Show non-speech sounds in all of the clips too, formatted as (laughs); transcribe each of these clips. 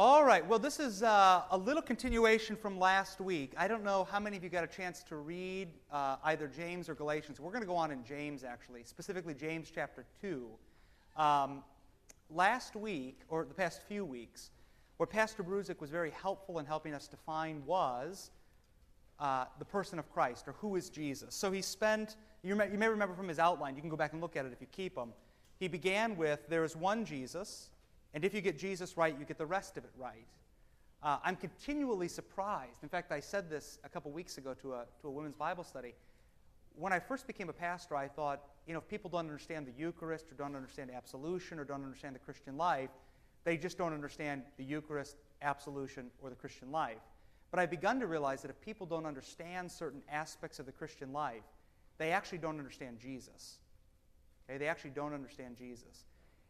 All right, well, this is uh, a little continuation from last week. I don't know how many of you got a chance to read uh, either James or Galatians. We're going to go on in James, actually, specifically James chapter 2. Um, last week, or the past few weeks, what Pastor Bruzik was very helpful in helping us define was uh, the person of Christ, or who is Jesus. So he spent, you may, you may remember from his outline, you can go back and look at it if you keep them. He began with, There is one Jesus and if you get Jesus right, you get the rest of it right. Uh, I'm continually surprised. In fact, I said this a couple weeks ago to a, to a women's Bible study. When I first became a pastor, I thought, you know, if people don't understand the Eucharist or don't understand absolution or don't understand the Christian life, they just don't understand the Eucharist, absolution, or the Christian life. But I've begun to realize that if people don't understand certain aspects of the Christian life, they actually don't understand Jesus. Okay? They actually don't understand Jesus.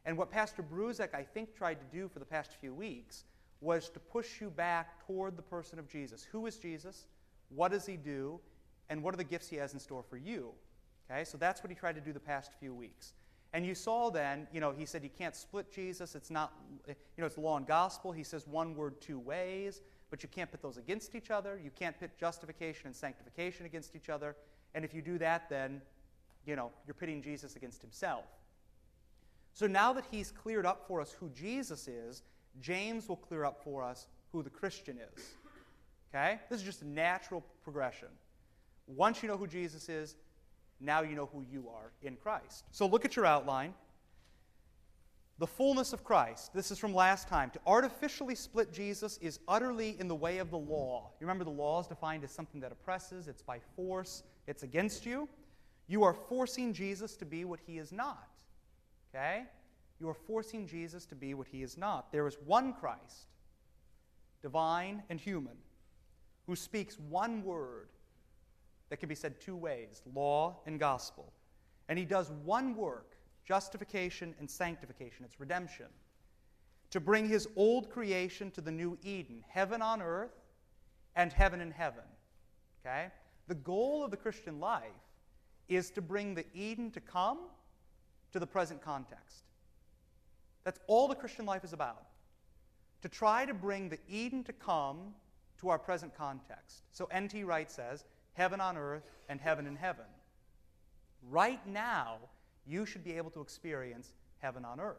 And what Pastor Bruzek, I think, tried to do for the past few weeks was to push you back toward the person of Jesus. Who is Jesus? What does he do? And what are the gifts he has in store for you? Okay, so that's what he tried to do the past few weeks. And you saw then, you know, he said you can't split Jesus. It's not, you know, it's law and gospel. He says one word, two ways, but you can't put those against each other. You can't pit justification and sanctification against each other. And if you do that, then, you know, you're pitting Jesus against himself. So now that he's cleared up for us who Jesus is, James will clear up for us who the Christian is. Okay? This is just a natural progression. Once you know who Jesus is, now you know who you are in Christ. So look at your outline. The fullness of Christ. This is from last time. To artificially split Jesus is utterly in the way of the law. You remember the law is defined as something that oppresses, it's by force, it's against you. You are forcing Jesus to be what he is not. Okay? You are forcing Jesus to be what he is not. There is one Christ, divine and human, who speaks one word that can be said two ways law and gospel. And he does one work justification and sanctification, it's redemption, to bring his old creation to the new Eden, heaven on earth and heaven in heaven. Okay? The goal of the Christian life is to bring the Eden to come to the present context. That's all the Christian life is about. To try to bring the Eden to come to our present context. So N.T. Wright says, heaven on earth and heaven in heaven. Right now, you should be able to experience heaven on earth.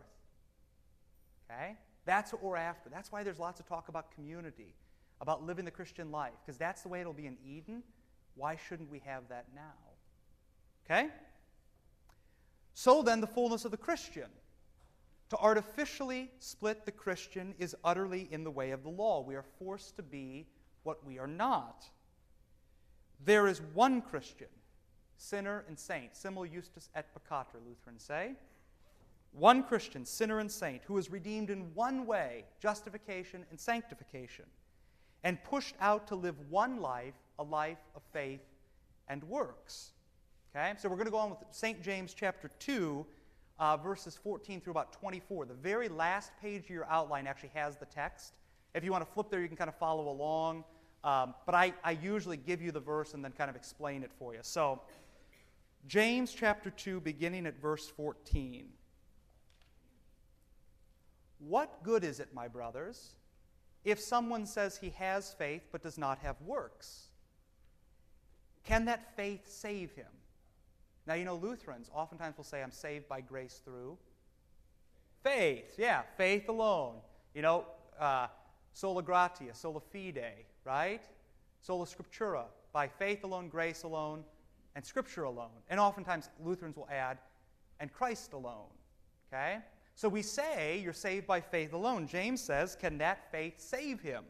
Okay? That's what we're after. That's why there's lots of talk about community, about living the Christian life, because that's the way it'll be in Eden. Why shouldn't we have that now? Okay? So then, the fullness of the Christian. To artificially split the Christian is utterly in the way of the law. We are forced to be what we are not. There is one Christian, sinner and saint, simul justus et peccator, Lutherans say. One Christian, sinner and saint, who is redeemed in one way, justification and sanctification, and pushed out to live one life, a life of faith and works. Okay? So we're going to go on with St. James chapter 2, uh, verses 14 through about 24. The very last page of your outline actually has the text. If you want to flip there, you can kind of follow along. Um, but I, I usually give you the verse and then kind of explain it for you. So, James chapter 2, beginning at verse 14. What good is it, my brothers, if someone says he has faith but does not have works? Can that faith save him? Now, you know, Lutherans oftentimes will say, I'm saved by grace through faith. Yeah, faith alone. You know, uh, sola gratia, sola fide, right? Sola scriptura, by faith alone, grace alone, and scripture alone. And oftentimes Lutherans will add, and Christ alone. Okay? So we say you're saved by faith alone. James says, can that faith save him?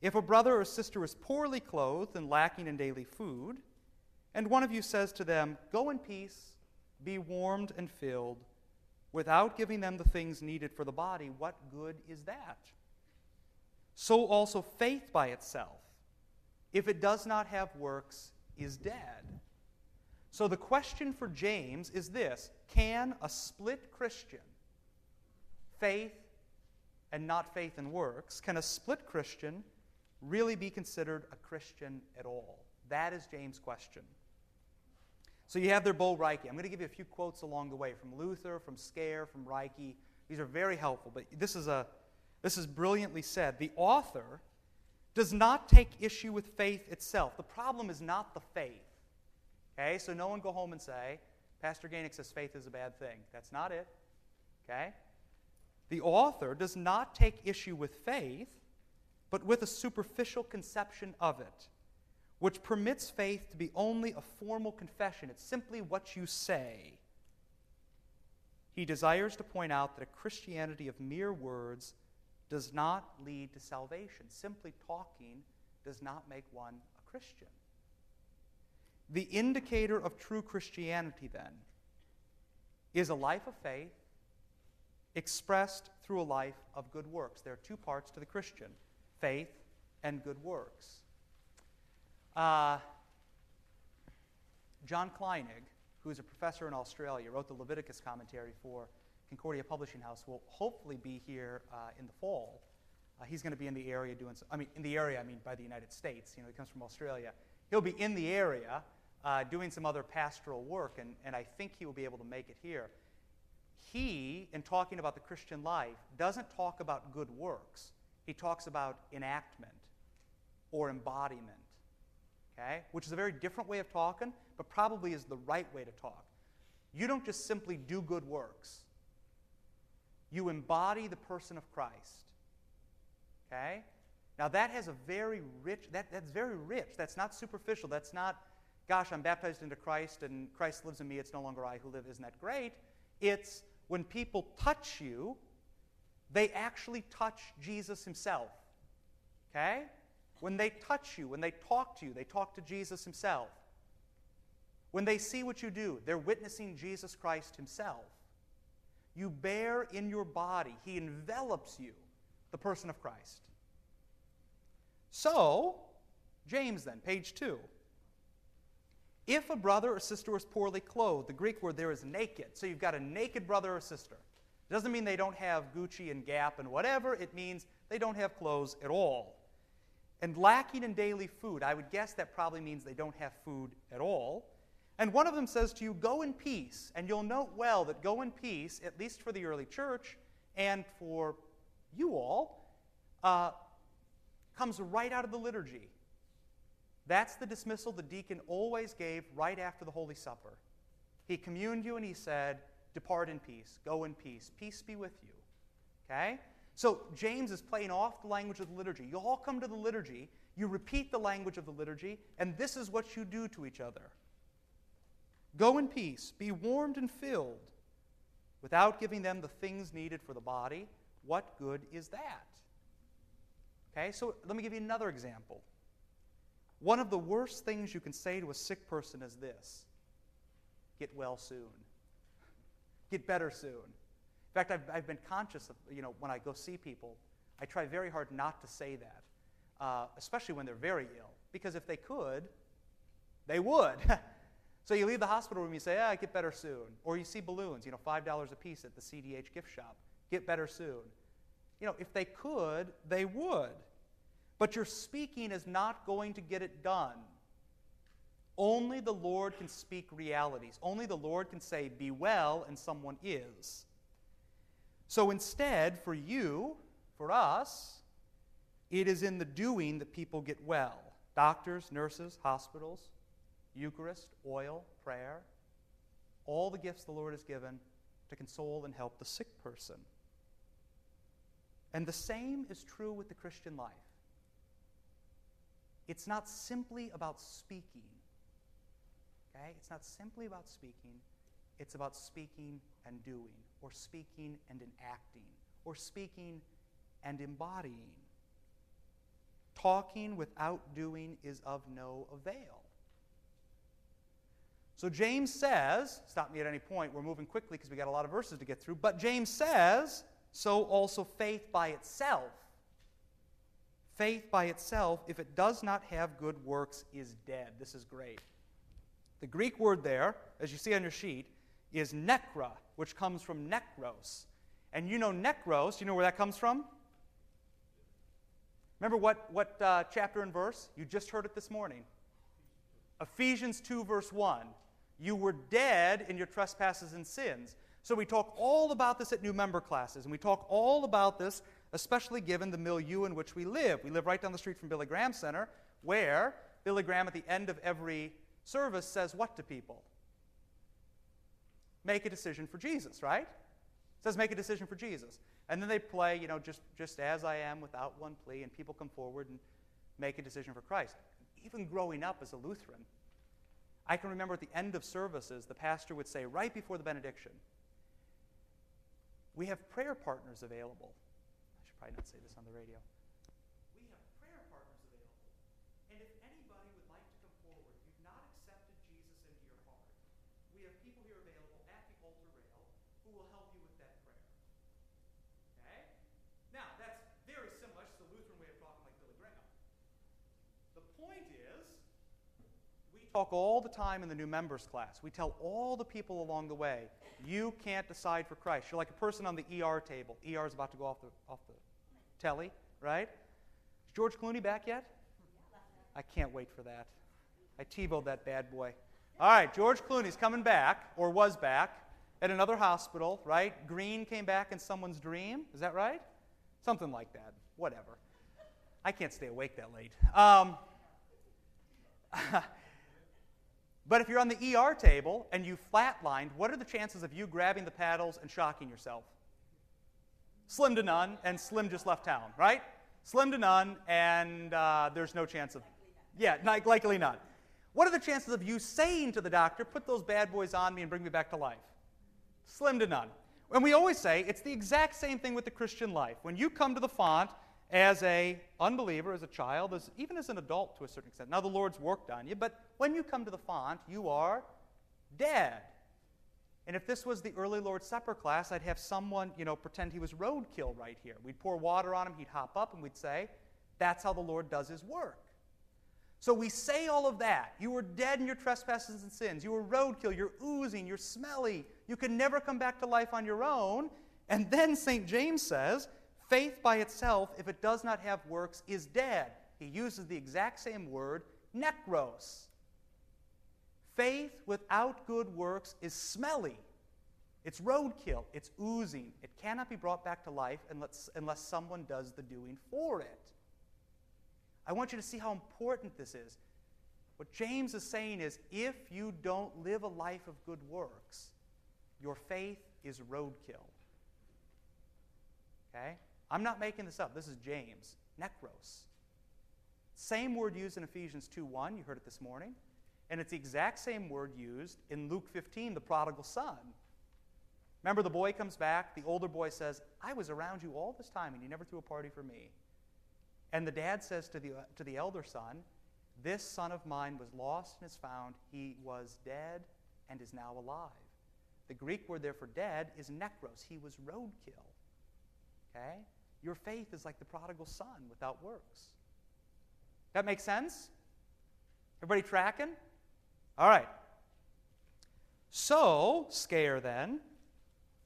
If a brother or sister is poorly clothed and lacking in daily food, and one of you says to them, Go in peace, be warmed and filled, without giving them the things needed for the body, what good is that? So also faith by itself, if it does not have works, is dead. So the question for James is this Can a split Christian, faith and not faith in works, can a split Christian really be considered a Christian at all? That is James' question. So you have their Bo Reicke. I'm going to give you a few quotes along the way from Luther, from Scaer, from Reicke. These are very helpful, but this is a, This is brilliantly said. The author does not take issue with faith itself. The problem is not the faith. Okay, so no one go home and say, Pastor Gainick says faith is a bad thing. That's not it. Okay? The author does not take issue with faith, but with a superficial conception of it, which permits faith to be only a formal confession. It's simply what you say. He desires to point out that a Christianity of mere words does not lead to salvation. Simply talking does not make one a Christian. The indicator of true Christianity, then, is a life of faith expressed through a life of good works. There are two parts to the Christian faith and good works. Uh, John Kleinig, who is a professor in Australia, wrote the Leviticus commentary for Concordia Publishing House, will hopefully be here uh, in the fall. Uh, he's going to be in the area doing, I mean, in the area, I mean, by the United States. You know, he comes from Australia. He'll be in the area uh, doing some other pastoral work, and, and I think he will be able to make it here. He, in talking about the Christian life, doesn't talk about good works. He talks about enactment or embodiment, okay? Which is a very different way of talking, but probably is the right way to talk. You don't just simply do good works, you embody the person of Christ, okay? Now that has a very rich, that, that's very rich. That's not superficial. That's not gosh, I'm baptized into Christ and Christ lives in me, it's no longer I who live, isn't that great? It's when people touch you, they actually touch Jesus himself. Okay? When they touch you, when they talk to you, they talk to Jesus himself. When they see what you do, they're witnessing Jesus Christ himself. You bear in your body, he envelops you, the person of Christ. So, James then, page 2. If a brother or sister is poorly clothed, the Greek word there is naked. So you've got a naked brother or sister. It doesn't mean they don't have Gucci and Gap and whatever, it means they don't have clothes at all. And lacking in daily food, I would guess that probably means they don't have food at all. And one of them says to you, Go in peace. And you'll note well that go in peace, at least for the early church and for you all, uh, comes right out of the liturgy. That's the dismissal the deacon always gave right after the Holy Supper. He communed you and he said, Depart in peace, go in peace, peace be with you. Okay? So James is playing off the language of the liturgy. You all come to the liturgy, you repeat the language of the liturgy, and this is what you do to each other. Go in peace, be warmed and filled. Without giving them the things needed for the body, what good is that? Okay, so let me give you another example. One of the worst things you can say to a sick person is this get well soon, get better soon. In fact, I've, I've been conscious of, you know, when I go see people, I try very hard not to say that, uh, especially when they're very ill, because if they could, they would. (laughs) so you leave the hospital room, you say, ah, get better soon. Or you see balloons, you know, $5 a piece at the CDH gift shop, get better soon. You know, if they could, they would. But your speaking is not going to get it done. Only the Lord can speak realities. Only the Lord can say, Be well, and someone is. So instead, for you, for us, it is in the doing that people get well. Doctors, nurses, hospitals, Eucharist, oil, prayer, all the gifts the Lord has given to console and help the sick person. And the same is true with the Christian life. It's not simply about speaking. Okay? It's not simply about speaking. It's about speaking and doing, or speaking and enacting, or speaking and embodying. Talking without doing is of no avail. So James says, stop me at any point, we're moving quickly because we got a lot of verses to get through, but James says, so also faith by itself faith by itself, if it does not have good works, is dead. This is great. The Greek word there, as you see on your sheet, is necra, which comes from nekros. And you know nekros, you know where that comes from? Remember what, what uh, chapter and verse? You just heard it this morning. Ephesians 2, verse 1. You were dead in your trespasses and sins. So we talk all about this at new member classes, and we talk all about this especially given the milieu in which we live. We live right down the street from Billy Graham Center, where Billy Graham, at the end of every service, says what to people? Make a decision for Jesus, right? It says make a decision for Jesus. And then they play, you know, just, just as I am without one plea, and people come forward and make a decision for Christ. Even growing up as a Lutheran, I can remember at the end of services, the pastor would say, right before the benediction, we have prayer partners available. I should probably not say this on the radio. We have prayer partners available. And if anybody would like to come forward, you've not accepted Jesus into your heart, we have people here available at the altar rail who will help you with that prayer. Okay? Now, that's very similar. That's the Lutheran way of talking like Billy Graham. The point is, we talk all the time in the new members class. We tell all the people along the way, you can't decide for Christ. You're like a person on the ER table. ER is about to go off the, off the telly, right? Is George Clooney back yet? I can't wait for that. I TiVoed that bad boy. All right, George Clooney's coming back, or was back, at another hospital, right? Greene came back in someone's dream. Is that right? Something like that. Whatever. I can't stay awake that late. Um, (laughs) But if you're on the ER table and you flatlined, what are the chances of you grabbing the paddles and shocking yourself? Slim to none, and Slim just left town, right? Slim to none, and uh, there's no chance of. Yeah, not, likely not. What are the chances of you saying to the doctor, put those bad boys on me and bring me back to life? Slim to none. And we always say it's the exact same thing with the Christian life. When you come to the font, as a unbeliever, as a child, as, even as an adult to a certain extent. Now the Lord's worked on you, but when you come to the font, you are dead. And if this was the early Lord's Supper class, I'd have someone, you know, pretend he was roadkill right here. We'd pour water on him, he'd hop up, and we'd say, That's how the Lord does his work. So we say all of that. You were dead in your trespasses and sins. You were roadkill. You're oozing. You're smelly. You can never come back to life on your own. And then St. James says, Faith by itself, if it does not have works, is dead. He uses the exact same word, necros. Faith without good works is smelly. It's roadkill. It's oozing. It cannot be brought back to life unless, unless someone does the doing for it. I want you to see how important this is. What James is saying is if you don't live a life of good works, your faith is roadkill. Okay? I'm not making this up. This is James. necros. Same word used in Ephesians 2:1. You heard it this morning. And it's the exact same word used in Luke 15, the prodigal son. Remember, the boy comes back. The older boy says, I was around you all this time, and you never threw a party for me. And the dad says to the, uh, to the elder son, This son of mine was lost and is found. He was dead and is now alive. The Greek word there for dead is necros. He was roadkill. Okay? Your faith is like the prodigal son without works. That makes sense? Everybody tracking? All right. So, Scaer then,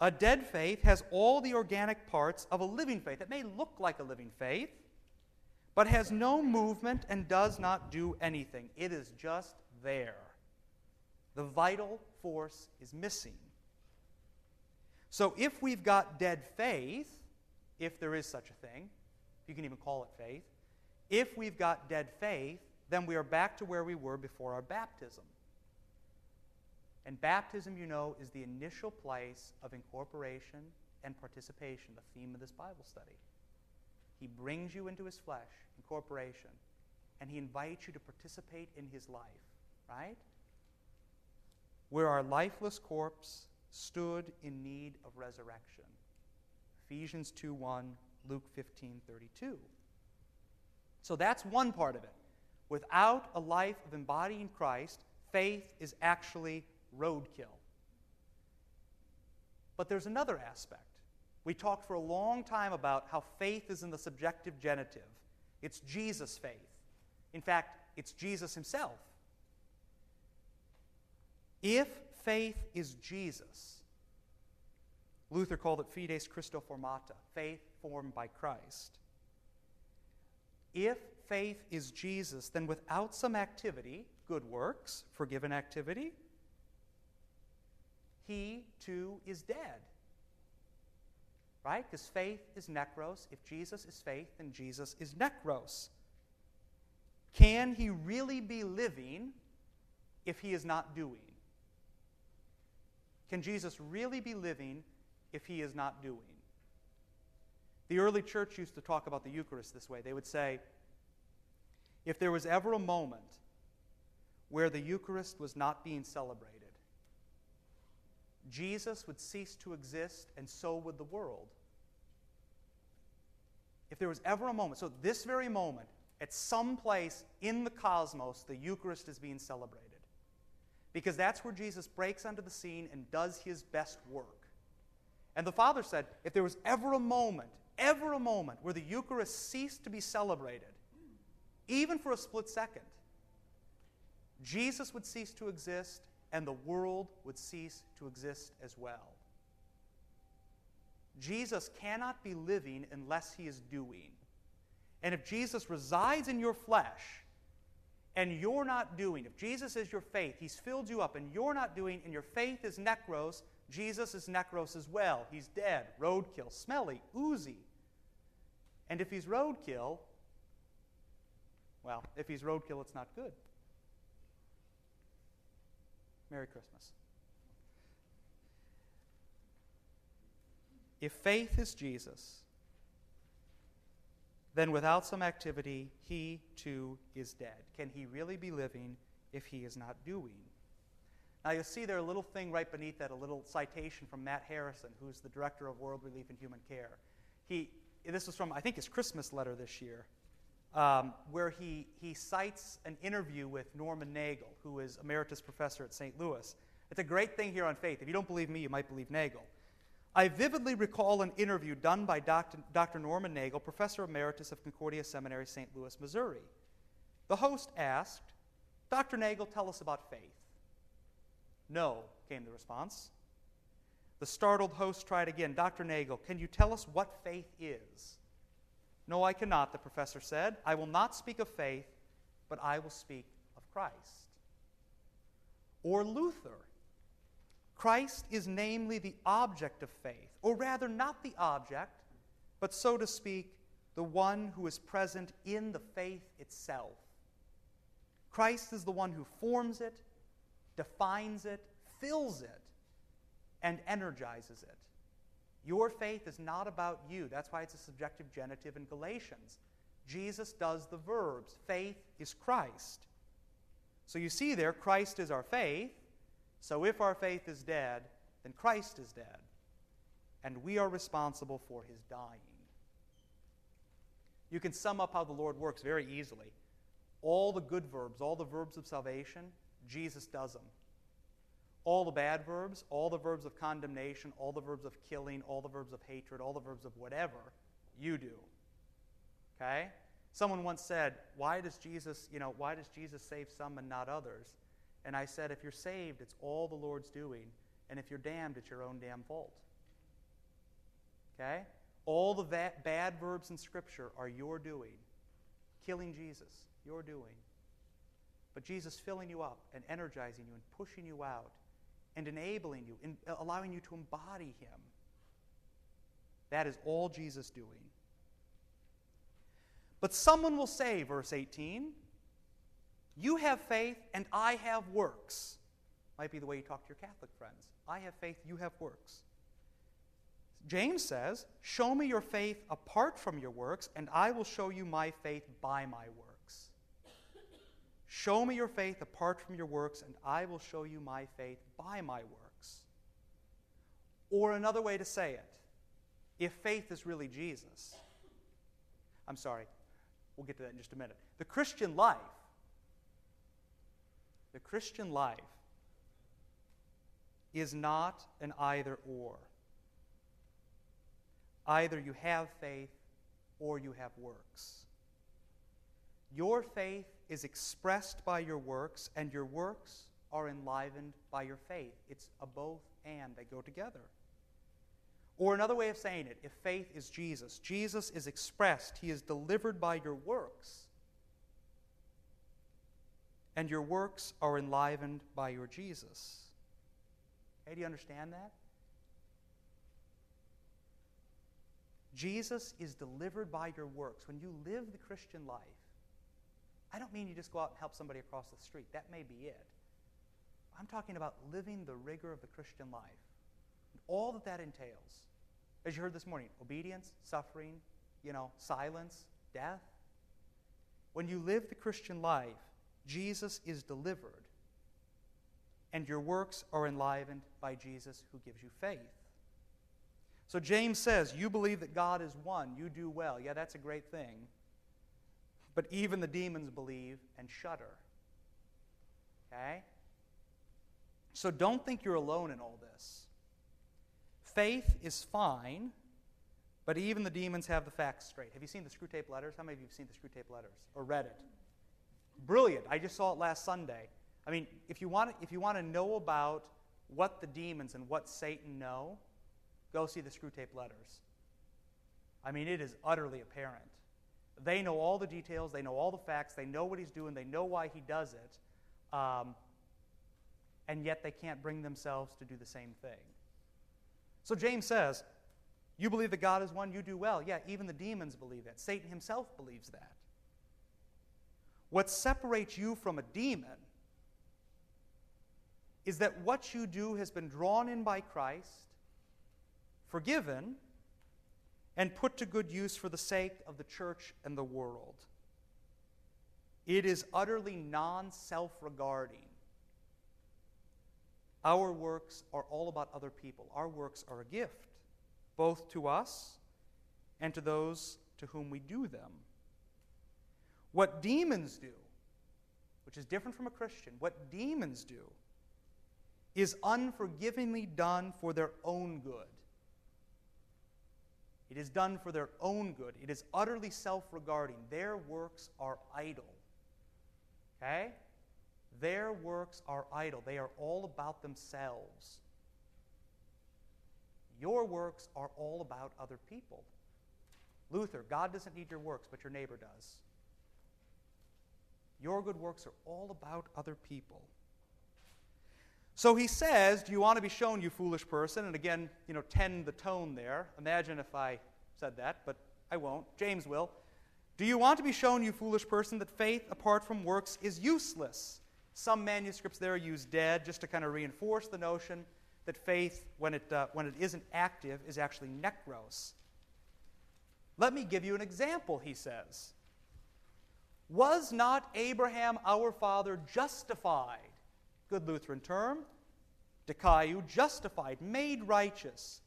a dead faith has all the organic parts of a living faith. It may look like a living faith, but has no movement and does not do anything. It is just there. The vital force is missing. So, if we've got dead faith, if there is such a thing, if you can even call it faith, if we've got dead faith, then we are back to where we were before our baptism. And baptism, you know, is the initial place of incorporation and participation, the theme of this Bible study. He brings you into his flesh, incorporation, and he invites you to participate in his life, right? Where our lifeless corpse stood in need of resurrection. Ephesians 2 1, Luke 15 32. So that's one part of it. Without a life of embodying Christ, faith is actually roadkill. But there's another aspect. We talked for a long time about how faith is in the subjective genitive. It's Jesus' faith. In fact, it's Jesus himself. If faith is Jesus, Luther called it fides Christoformata, faith formed by Christ. If faith is Jesus, then without some activity, good works, forgiven activity, he too is dead. right? Because faith is necros. If Jesus is faith, then Jesus is necros. Can he really be living if he is not doing? Can Jesus really be living if he is not doing? The early church used to talk about the Eucharist this way. They would say, if there was ever a moment where the Eucharist was not being celebrated, Jesus would cease to exist, and so would the world. If there was ever a moment, so this very moment, at some place in the cosmos, the Eucharist is being celebrated. Because that's where Jesus breaks onto the scene and does his best work. And the Father said, if there was ever a moment, ever a moment where the Eucharist ceased to be celebrated, even for a split second, Jesus would cease to exist and the world would cease to exist as well. Jesus cannot be living unless he is doing. And if Jesus resides in your flesh and you're not doing, if Jesus is your faith, he's filled you up and you're not doing, and your faith is nekros, Jesus is necros as well. He's dead, roadkill, smelly, oozy. And if he's roadkill, well, if he's roadkill, it's not good. Merry Christmas. If faith is Jesus, then without some activity, he too is dead. Can he really be living if he is not doing? Now you'll see there a little thing right beneath that, a little citation from Matt Harrison, who's the director of World Relief and Human Care. He, this was from, I think, his Christmas letter this year, um, where he, he cites an interview with Norman Nagel, who is emeritus professor at St. Louis. It's a great thing here on faith. If you don't believe me, you might believe Nagel. I vividly recall an interview done by Dr. Dr. Norman Nagel, Professor Emeritus of Concordia Seminary, St. Louis, Missouri. The host asked, Dr. Nagel, tell us about faith. No, came the response. The startled host tried again, Dr. Nagel, can you tell us what faith is? No, I cannot, the professor said. I will not speak of faith, but I will speak of Christ. Or Luther, Christ is namely the object of faith, or rather, not the object, but so to speak, the one who is present in the faith itself. Christ is the one who forms it, defines it, fills it, and energizes it. Your faith is not about you. That's why it's a subjective genitive in Galatians. Jesus does the verbs. Faith is Christ. So you see there, Christ is our faith. So if our faith is dead, then Christ is dead. And we are responsible for his dying. You can sum up how the Lord works very easily. All the good verbs, all the verbs of salvation, Jesus does them. All the bad verbs, all the verbs of condemnation, all the verbs of killing, all the verbs of hatred, all the verbs of whatever, you do. Okay? Someone once said, "Why does Jesus, you know, why does Jesus save some and not others?" And I said, if you're saved, it's all the Lord's doing. And if you're damned, it's your own damn fault. Okay? All the va- bad verbs in Scripture are your doing. Killing Jesus, your doing. But Jesus filling you up and energizing you and pushing you out and enabling you, and allowing you to embody Him. That is all Jesus doing. But someone will say, verse 18, you have faith, and I have works. Might be the way you talk to your Catholic friends. I have faith, you have works. James says, Show me your faith apart from your works, and I will show you my faith by my works. Show me your faith apart from your works, and I will show you my faith by my works. Or another way to say it, if faith is really Jesus, I'm sorry, we'll get to that in just a minute. The Christian life the Christian life is not an either or. Either you have faith or you have works. Your faith is expressed by your works, and your works are enlivened by your faith. It's a both and, they go together. Or another way of saying it, if faith is Jesus, Jesus is expressed, he is delivered by your works and your works are enlivened by your Jesus. Okay, do you understand that? Jesus is delivered by your works. When you live the Christian life, I don't mean you just go out and help somebody across the street. That may be it. I'm talking about living the rigor of the Christian life. All that that entails. As you heard this morning, obedience, suffering, you know, silence, death. When you live the Christian life, Jesus is delivered, and your works are enlivened by Jesus who gives you faith. So James says, You believe that God is one, you do well. Yeah, that's a great thing. But even the demons believe and shudder. Okay? So don't think you're alone in all this. Faith is fine, but even the demons have the facts straight. Have you seen the Screwtape letters? How many of you have seen the Screwtape letters or read it? Brilliant. I just saw it last Sunday. I mean, if you want if you want to know about what the demons and what Satan know, go see the Screwtape letters. I mean, it is utterly apparent. They know all the details, they know all the facts, they know what he's doing, they know why he does it, um, and yet they can't bring themselves to do the same thing. So James says, You believe that God is one, you do well. Yeah, even the demons believe that. Satan himself believes that. What separates you from a demon is that what you do has been drawn in by Christ, forgiven, and put to good use for the sake of the church and the world. It is utterly non self regarding. Our works are all about other people. Our works are a gift, both to us and to those to whom we do them. What demons do, which is different from a Christian, what demons do is unforgivingly done for their own good. It is done for their own good. It is utterly self regarding. Their works are idle. Okay? Their works are idle. They are all about themselves. Your works are all about other people. Luther, God doesn't need your works, but your neighbor does. Your good works are all about other people. So he says, Do you want to be shown, you foolish person? And again, you know, tend the tone there. Imagine if I said that, but I won't. James will. Do you want to be shown, you foolish person, that faith apart from works is useless? Some manuscripts there use dead just to kind of reinforce the notion that faith, when it, uh, when it isn't active, is actually nekros. Let me give you an example, he says. Was not Abraham our father justified? Good Lutheran term. Dikaiou, justified, made righteous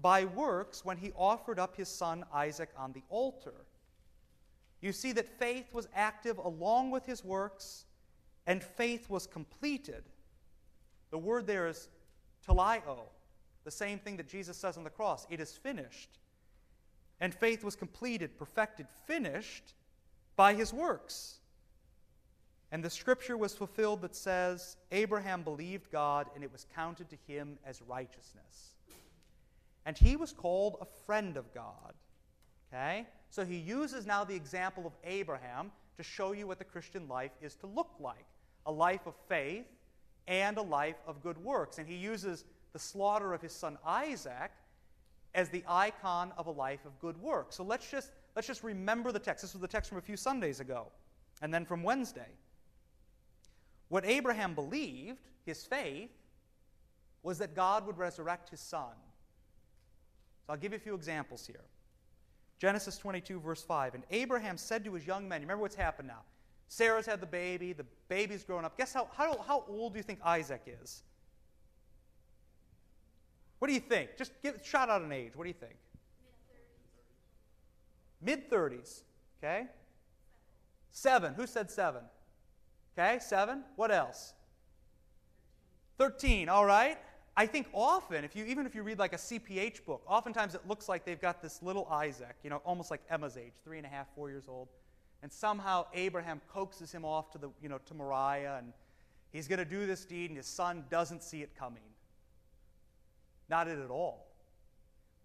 by works when he offered up his son Isaac on the altar. You see that faith was active along with his works, and faith was completed. The word there is teleio, the same thing that Jesus says on the cross it is finished. And faith was completed, perfected, finished by his works. And the scripture was fulfilled that says, Abraham believed God, and it was counted to him as righteousness. And he was called a friend of God. Okay? So he uses now the example of Abraham to show you what the Christian life is to look like a life of faith and a life of good works. And he uses the slaughter of his son Isaac as the icon of a life of good works. So let's just, let's just remember the text. This was the text from a few Sundays ago, and then from Wednesday. What Abraham believed, his faith, was that God would resurrect his son. So I'll give you a few examples here. Genesis 22, verse 5. And Abraham said to his young men, remember what's happened now. Sarah's had the baby, the baby's grown up. Guess how, how, how old do you think Isaac is? What do you think? Just give shot out an age. What do you think? Mid 30s. Okay? Seven. Who said seven? Okay, seven. What else? 13, all right. I think often, if you even if you read like a CPH book, oftentimes it looks like they've got this little Isaac, you know, almost like Emma's age, three and a half, four years old, and somehow Abraham coaxes him off to the, you know, to Moriah, and he's going to do this deed, and his son doesn't see it coming. Not it at all.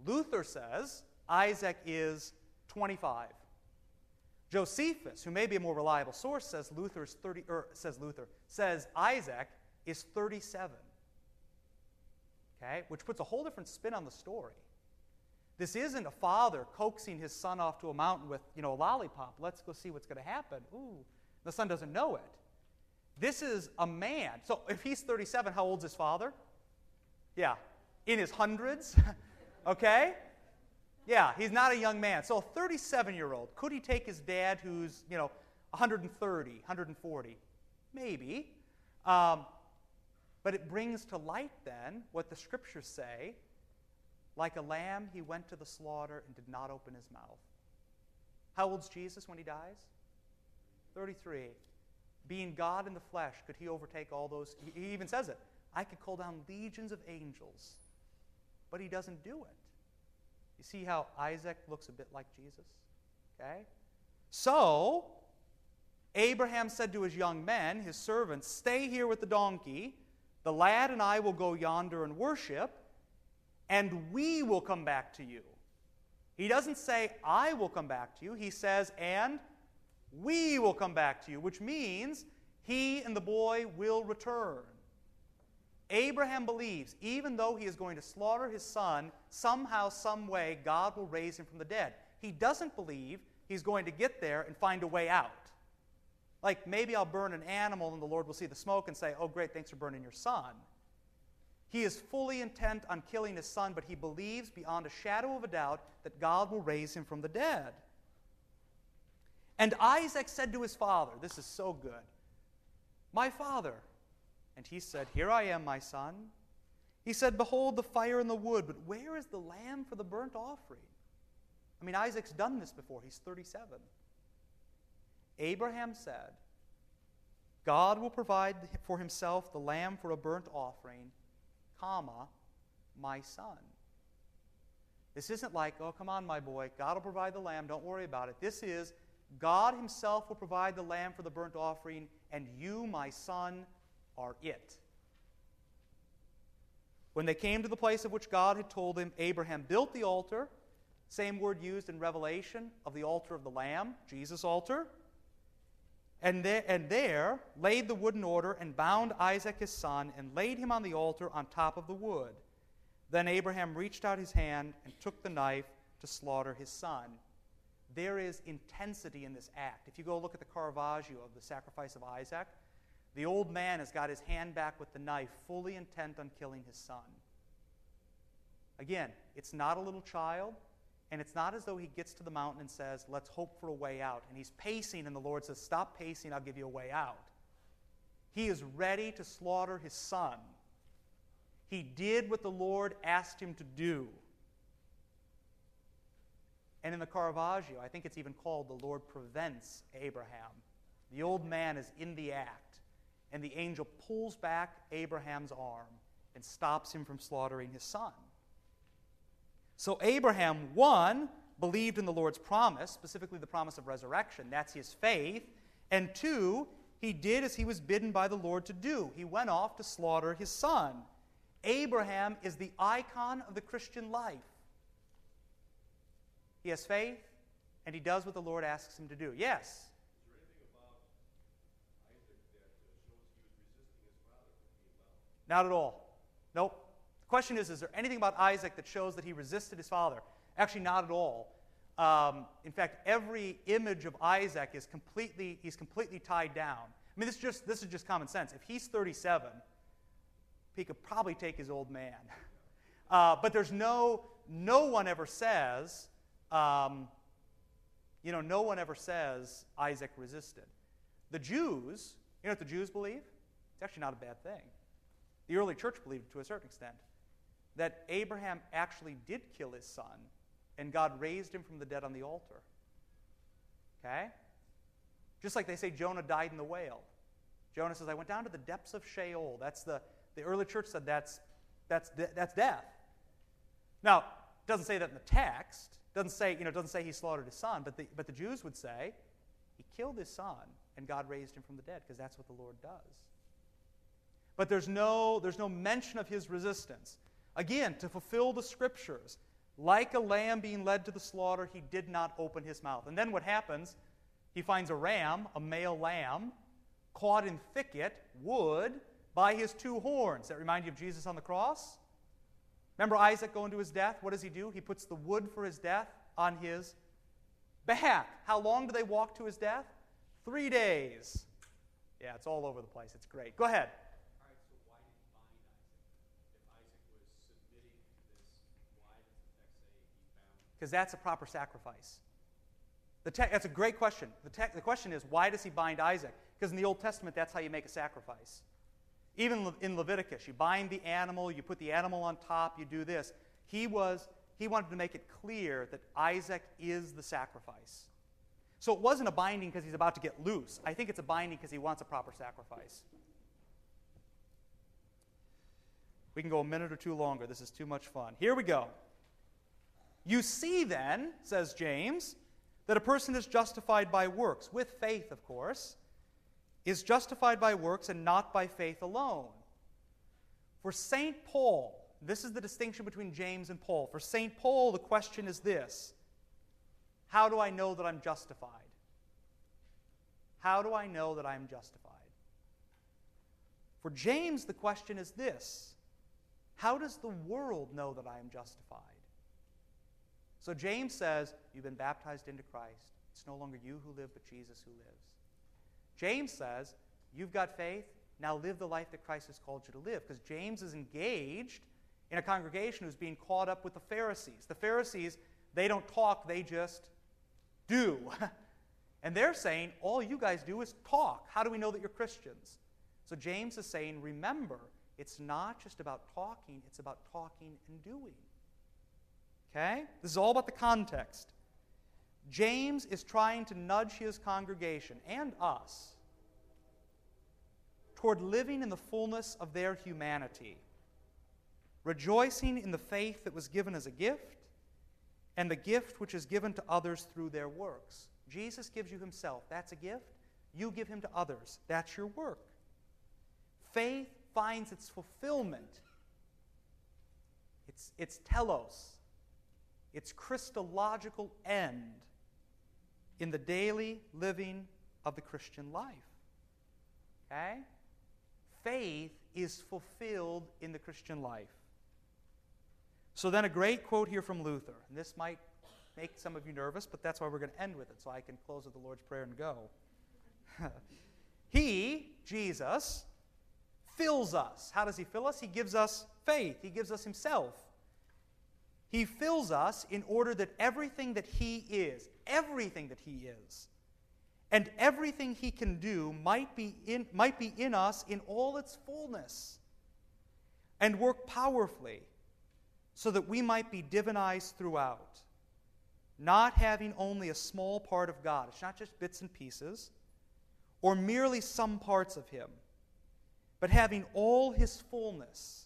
Luther says Isaac is 25. Josephus, who may be a more reliable source, says Luther's 30, or says Luther, says Isaac is 37. Okay? Which puts a whole different spin on the story. This isn't a father coaxing his son off to a mountain with, you know, a lollipop. Let's go see what's going to happen. Ooh, the son doesn't know it. This is a man. So if he's 37, how old's his father? Yeah, in his hundreds. (laughs) okay? Yeah, he's not a young man. So a 37 year old, could he take his dad who's, you know, 130, 140? Maybe. Um, but it brings to light then what the scriptures say like a lamb, he went to the slaughter and did not open his mouth. How old's Jesus when he dies? 33. Being God in the flesh, could he overtake all those? He even says it I could call down legions of angels, but he doesn't do it. You see how Isaac looks a bit like Jesus? Okay? So, Abraham said to his young men, his servants, Stay here with the donkey. The lad and I will go yonder and worship, and we will come back to you. He doesn't say, I will come back to you. He says, and we will come back to you, which means he and the boy will return. Abraham believes, even though he is going to slaughter his son, somehow, some way, God will raise him from the dead. He doesn't believe he's going to get there and find a way out. Like maybe I'll burn an animal and the Lord will see the smoke and say, Oh, great, thanks for burning your son. He is fully intent on killing his son, but he believes beyond a shadow of a doubt that God will raise him from the dead. And Isaac said to his father, This is so good, My father. And he said, Here I am, my son. He said, Behold the fire and the wood, but where is the lamb for the burnt offering? I mean, Isaac's done this before. He's 37. Abraham said, God will provide for himself the lamb for a burnt offering, comma, my son. This isn't like, oh, come on, my boy, God will provide the lamb, don't worry about it. This is, God himself will provide the lamb for the burnt offering, and you, my son, are it. When they came to the place of which God had told him, Abraham built the altar, same word used in Revelation of the altar of the Lamb, Jesus' altar, and there, and there laid the wood in order and bound Isaac his son and laid him on the altar on top of the wood. Then Abraham reached out his hand and took the knife to slaughter his son. There is intensity in this act. If you go look at the Caravaggio of the sacrifice of Isaac, the old man has got his hand back with the knife, fully intent on killing his son. Again, it's not a little child, and it's not as though he gets to the mountain and says, Let's hope for a way out. And he's pacing, and the Lord says, Stop pacing, I'll give you a way out. He is ready to slaughter his son. He did what the Lord asked him to do. And in the Caravaggio, I think it's even called The Lord Prevents Abraham. The old man is in the act and the angel pulls back Abraham's arm and stops him from slaughtering his son. So Abraham, one, believed in the Lord's promise, specifically the promise of resurrection. That's his faith. And two, he did as he was bidden by the Lord to do. He went off to slaughter his son. Abraham is the icon of the Christian life. He has faith, and he does what the Lord asks him to do. Yes? Not at all. Nope. The question is Is there anything about Isaac that shows that he resisted his father? Actually, not at all. Um, in fact, every image of Isaac is completely, he's completely tied down. I mean, this is, just, this is just common sense. If he's 37, he could probably take his old man. (laughs) Uh, but there's no, no one ever says, um, you know, no one ever says Isaac resisted. The Jews, you know what the Jews believe? It's actually not a bad thing. The early church believed to a certain extent that Abraham actually did kill his son and God raised him from the dead on the altar. Okay? Just like they say Jonah died in the whale. Jonah says, I went down to the depths of Sheol. That's the, the early church said that's, that's, de- that's death. Now, it doesn't say that in the text. Doesn't say, you know, doesn't say he slaughtered his son, but the, but the Jews would say he killed his son and God raised him from the dead because that's what the Lord does. But there's no, there's no mention of his resistance. Again, to fulfill the scriptures, like a lamb being led to the slaughter, he did not open his mouth. And then what happens? He finds a ram, a male lamb, caught in thicket, wood, by his two horns. That remind you of Jesus on the cross? Remember Isaac going to his death? What does he do? He puts the wood for his death on his back. How long do they walk to his death? Three days. Yeah, it's all over the place. It's great. Go ahead. Because that's a proper sacrifice. Te- that's a great question. The, te- the question is, why does he bind Isaac? Because in the Old Testament, that's how you make a sacrifice. Even in Leviticus, you bind the animal, you put the animal on top, you do this. He was he wanted to make it clear that Isaac is the sacrifice. So it wasn't a binding because he's about to get loose. I think it's a binding because he wants a proper sacrifice. We can go a minute or two longer. This is too much fun. Here we go. You see, then, says James, that a person is justified by works, with faith, of course, is justified by works and not by faith alone. For St. Paul, this is the distinction between James and Paul. For St. Paul, the question is this How do I know that I'm justified? How do I know that I'm justified? For James, the question is this How does the world know that I am justified? So James says, You've been baptized into Christ. It's no longer you who live, but Jesus who lives. James says, You've got faith. Now live the life that Christ has called you to live. Because James is engaged in a congregation who's being caught up with the Pharisees. The Pharisees, they don't talk, they just do. (laughs) and they're saying, All you guys do is talk. How do we know that you're Christians? So James is saying, Remember, it's not just about talking, it's about talking and doing. Okay? This is all about the context. James is trying to nudge his congregation and us toward living in the fullness of their humanity, rejoicing in the faith that was given as a gift and the gift which is given to others through their works. Jesus gives you himself. That's a gift. You give him to others. That's your work. Faith finds its fulfillment. It's, it's telos, its Christological end in the daily living of the Christian life. Okay? Faith is fulfilled in the Christian life. So then, a great quote here from Luther. And this might make some of you nervous, but that's why we're going to end with it, so I can close with the Lord's Prayer and go. (laughs) he, Jesus, fills us. How does he fill us? He gives us faith, he gives us himself. He fills us in order that everything that He is, everything that He is, and everything He can do might be in, might be in us in all its fullness and work powerfully so that we might be divinized throughout, not having only a small part of God. It's not just bits and pieces or merely some parts of Him, but having all His fullness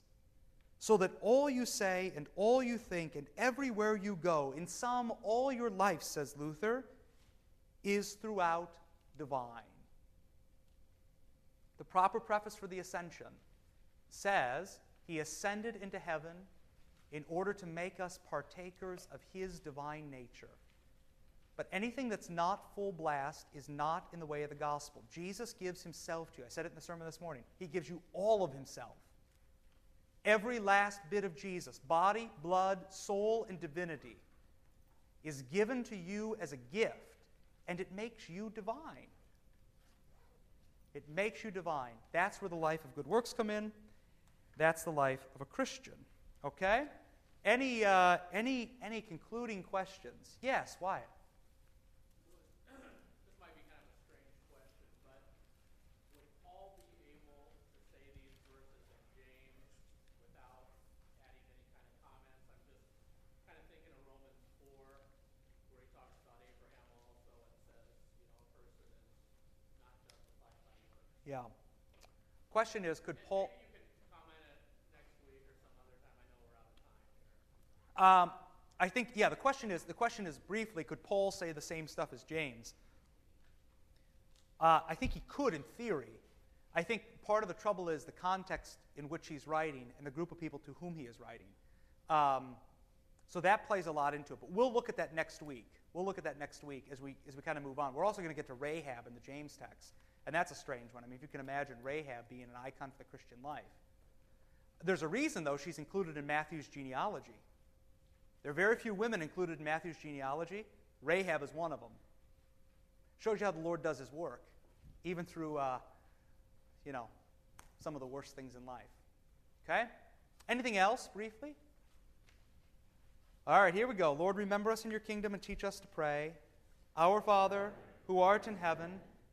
so that all you say and all you think and everywhere you go, in sum, all your life, says Luther, is throughout divine. The proper preface for the Ascension says, He ascended into heaven in order to make us partakers of His divine nature. But anything that's not full blast is not in the way of the gospel. Jesus gives Himself to you. I said it in the sermon this morning. He gives you all of Himself. Every last bit of Jesus, body, blood, soul, and divinity, is given to you as a gift, and it makes you divine. It makes you divine. That's where the life of good works come in. That's the life of a Christian. Okay? Any, uh, any, any concluding questions? Yes, Wyatt. Yeah. Question is, could Paul? Um, I think, yeah, the question is, the question is briefly, could Paul say the same stuff as James? Uh, I think he could in theory. I think part of the trouble is the context in which he's writing and the group of people to whom he is writing. Um, so that plays a lot into it. But we'll look at that next week. We'll look at that next week as we, as we kind of move on. We're also going to get to Rahab in the James text. And that's a strange one. I mean, if you can imagine Rahab being an icon for the Christian life. There's a reason, though, she's included in Matthew's genealogy. There are very few women included in Matthew's genealogy. Rahab is one of them. Shows you how the Lord does his work, even through, uh, you know, some of the worst things in life. Okay? Anything else, briefly? All right, here we go. Lord, remember us in your kingdom and teach us to pray. Our Father, who art in heaven,